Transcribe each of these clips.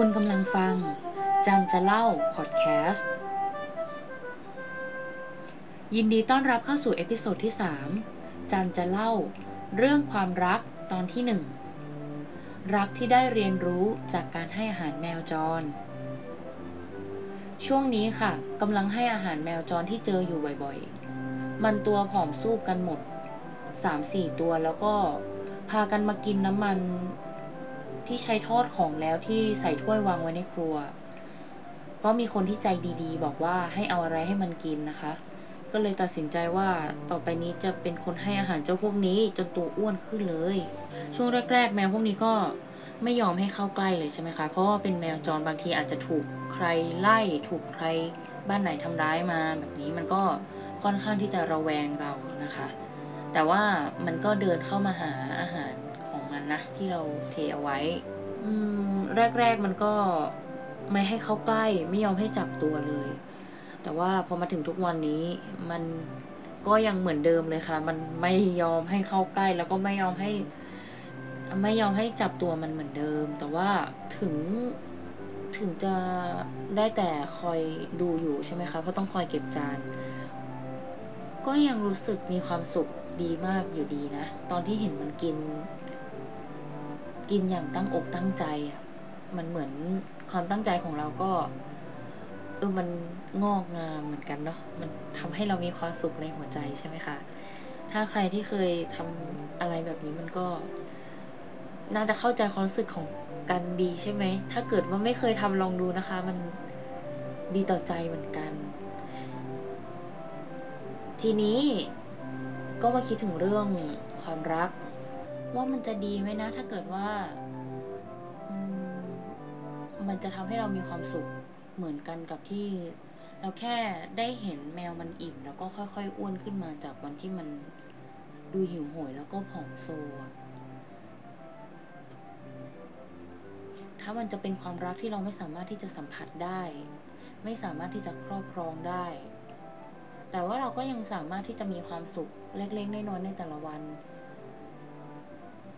คุณกำลังฟัง จันจะเล่าพอดแคสต์ ยินดีต้อนรับเข้าสู่ episode ที่ 3 จันจะเล่า เรื่องความรักตอนที่ 1 รักที่ได้เรียนรู้จากการให้อาหารแมวจร ช่วงนี้ค่ะกำลังให้อาหารแมวจรที่เจออยู่บ่อยๆ มันตัวผอมซูบกันหมด 3-4 ตัวแล้วก็พากันมากินน้ำมัน ที่ใช้ทอดของแล้วที่ใส่ถ้วยวางไว้ในครัว ก็มีคนที่ใจดีๆ บอกว่าให้เอาอะไรให้มันกินนะคะ ก็เลยตัดสินใจว่าต่อไปนี้จะเป็นคนให้อาหารเจ้าพวกนี้จนตัวอ้วนขึ้นเลย ช่วงแรก ๆ แมวพวกนี้ก็ไม่ยอมให้เข้าใกล้เลยใช่ไหมคะ เพราะว่าเป็นแมวจรบางทีอาจจะถูกใครไล่ถูกใครบ้านไหนทำร้ายมาแบบนี้มันก็ค่อนข้างที่จะระแวงเรานะคะ แต่ว่ามันก็เดินเข้ามาหาอาหาร นนะที่เราเทเอาไว้ อืมแรก ๆมันก็ไม่ให้เข้าใกล้ ไม่ยอมให้จับตัวเลย แต่ว่าพอมาถึงทุกวันนี้มันก็ยังเหมือนเดิมเลยค่ะ มันไม่ยอมให้เข้าใกล้ แล้วก็ไม่ยอมให้ ไม่ยอมให้จับตัวมันเหมือนเดิม แต่ว่าถึงถึงจะได้แต่คอยดูอยู่ใช่ไหมคะ เพราะต้องคอยเก็บจาน ก็ยังรู้สึกมีความสุขดีมากอยู่ดีนะ ตอนที่เห็นมันกิน กินอย่างตั้งอกตั้งใจอะมันเหมือนความตั้งใจของเราก็เออมันงอกงามเหมือนกันเนาะมันทำให้เรามีความสุขในหัวใจใช่ไหมคะถ้าใครที่เคยทำอะไรแบบนี้มันก็ น่าจะเข้าใจความรู้สึกของกันดีใช่ไหม ถ้าเกิดว่าไม่เคยทำลองดูนะคะ มันดีต่อใจเหมือนกัน ทีนี้ก็มาคิดถึงเรื่องความรัก ว่ามันจะดีไหมนะ ถ้าเกิดว่ามันจะทำให้เรามีความสุขเหมือนกันกับที่ เราแค่ได้เห็นแมวมันอิ่ม แล้วก็ค่อยๆอ้วนขึ้นมาจากวันที่มันดูหิวโหยแล้วก็ผอมโซ ถ้ามันจะเป็นความรักที่เราไม่สามารถที่จะสัมผัสได้ ไม่สามารถที่จะครอบครองได้ แต่ว่าเราก็ยังสามารถที่จะมีความสุขเล็กๆน้อยๆในแต่ละวัน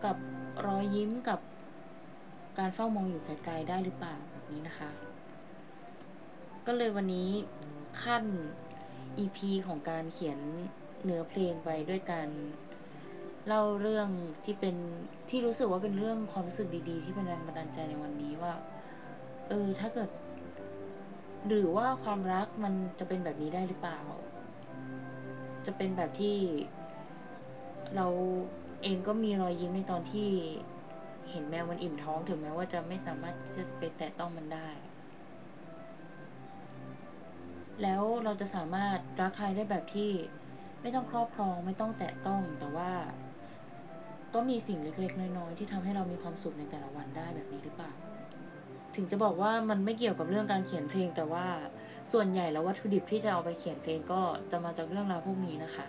กับรอยยิ้มกับการเฝ้ามองอยู่ไกลๆได้หรือเปล่าแบบนี้นะคะ ก็เลยวันนี้ขั้น EP ของการเขียนเนื้อเพลงไปด้วยการเล่าเรื่องที่เป็นที่รู้สึกว่าเป็นเรื่องความรู้สึกดีๆ ที่เป็นแรงบันดาลใจในวันนี้ว่า เออถ้าเกิด หรือว่าความรักมันจะเป็นแบบนี้ได้หรือเปล่า จะเป็นแบบที่เรา เองก็มีรอยยิ้มในตอนที่เห็นแมวมันอิ่มท้องถึงแม้ว่าจะไม่สามารถจะไปแตะต้องมันได้ แล้วเราจะสามารถรักใครได้แบบที่ไม่ต้องครอบครองไม่ต้องแตะต้องแต่ว่า ก็มีสิ่งเล็กๆน้อยๆที่ทำให้เรามีความสุขในแต่ละวันได้แบบนี้หรือเปล่า ถึงจะบอกว่ามันไม่เกี่ยวกับเรื่องการเขียนเพลงแต่ว่าส่วนใหญ่แล้ววัตถุดิบที่จะเอาไปเขียนเพลงก็จะมาจากเรื่องราวพวกนี้นะคะ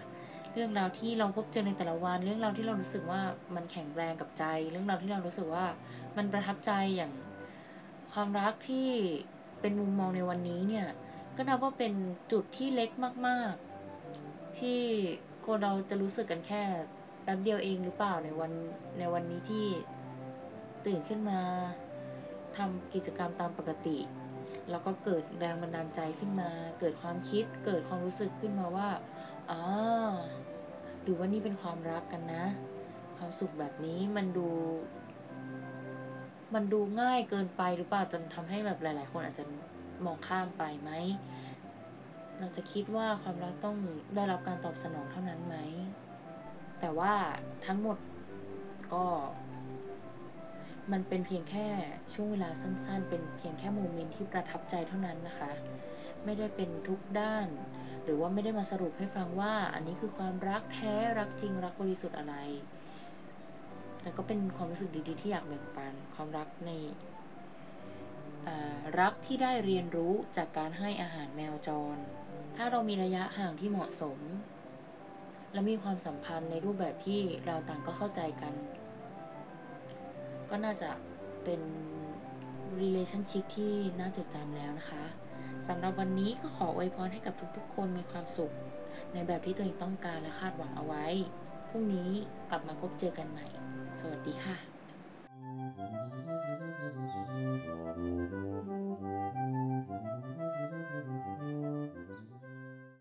เรื่องราวที่เราพบเจอในแต่ละวัน เรื่องราวที่เรารู้สึกว่ามันแข็งแรงกับใจ เรื่องราวที่เรารู้สึกว่ามันประทับใจอย่างความรักที่เป็นมุมมองในวันนี้เนี่ย ก็นับว่าเป็นจุดที่เล็กมากๆ ที่คนเราจะรู้สึกกันแค่แป๊บเดียวเองหรือเปล่าในวันในวันนี้ที่ตื่นขึ้นมาทำกิจกรรมตามปกติ แล้วก็เกิดแรงบันดาลใจขึ้นมา เกิดความคิด เกิดความรู้สึกขึ้นมาว่าอ๋อดูว่านี่เป็นความรักกันนะ ความสุขแบบนี้มันดู มันดูง่ายเกินไปหรือเปล่าจนทำให้แบบหลาย ๆ คนอาจจะมองข้ามไปไหม เราจะคิดว่าความรักต้องได้รับการตอบสนองเท่านั้นไหม แต่ว่าทั้งหมดก็ มันเป็นเพียงแค่ช่วงเวลาสั้นๆ เป็นเพียงแค่โมเมนต์ที่ประทับใจเท่านั้นนะคะ ไม่ได้เป็นทุกด้าน หรือว่าไม่ได้มาสรุปให้ฟังว่าอันนี้คือความรักแท้รักจริงรักบริสุทธิ์อะไร แต่ก็เป็นความรู้สึกดีๆ ที่อยากแบ่งปันความรักในรักที่ได้เรียนรู้จากการให้อาหารแมวจร ถ้าเรามีระยะห่างที่เหมาะสม และมีความสัมพันธ์ในรูปแบบที่เราต่างก็เข้าใจกัน ก็น่าจะเป็น relationship ที่น่าจดจำแล้วนะคะสำหรับวันนี้ก็ขออวยพรให้กับทุกๆ คนมีความสุข ในแบบที่ตัวเองต้องการและคาดหวังเอาไว้ พรุ่งนี้กลับมาพบเจอกันใหม่ สวัสดีค่ะ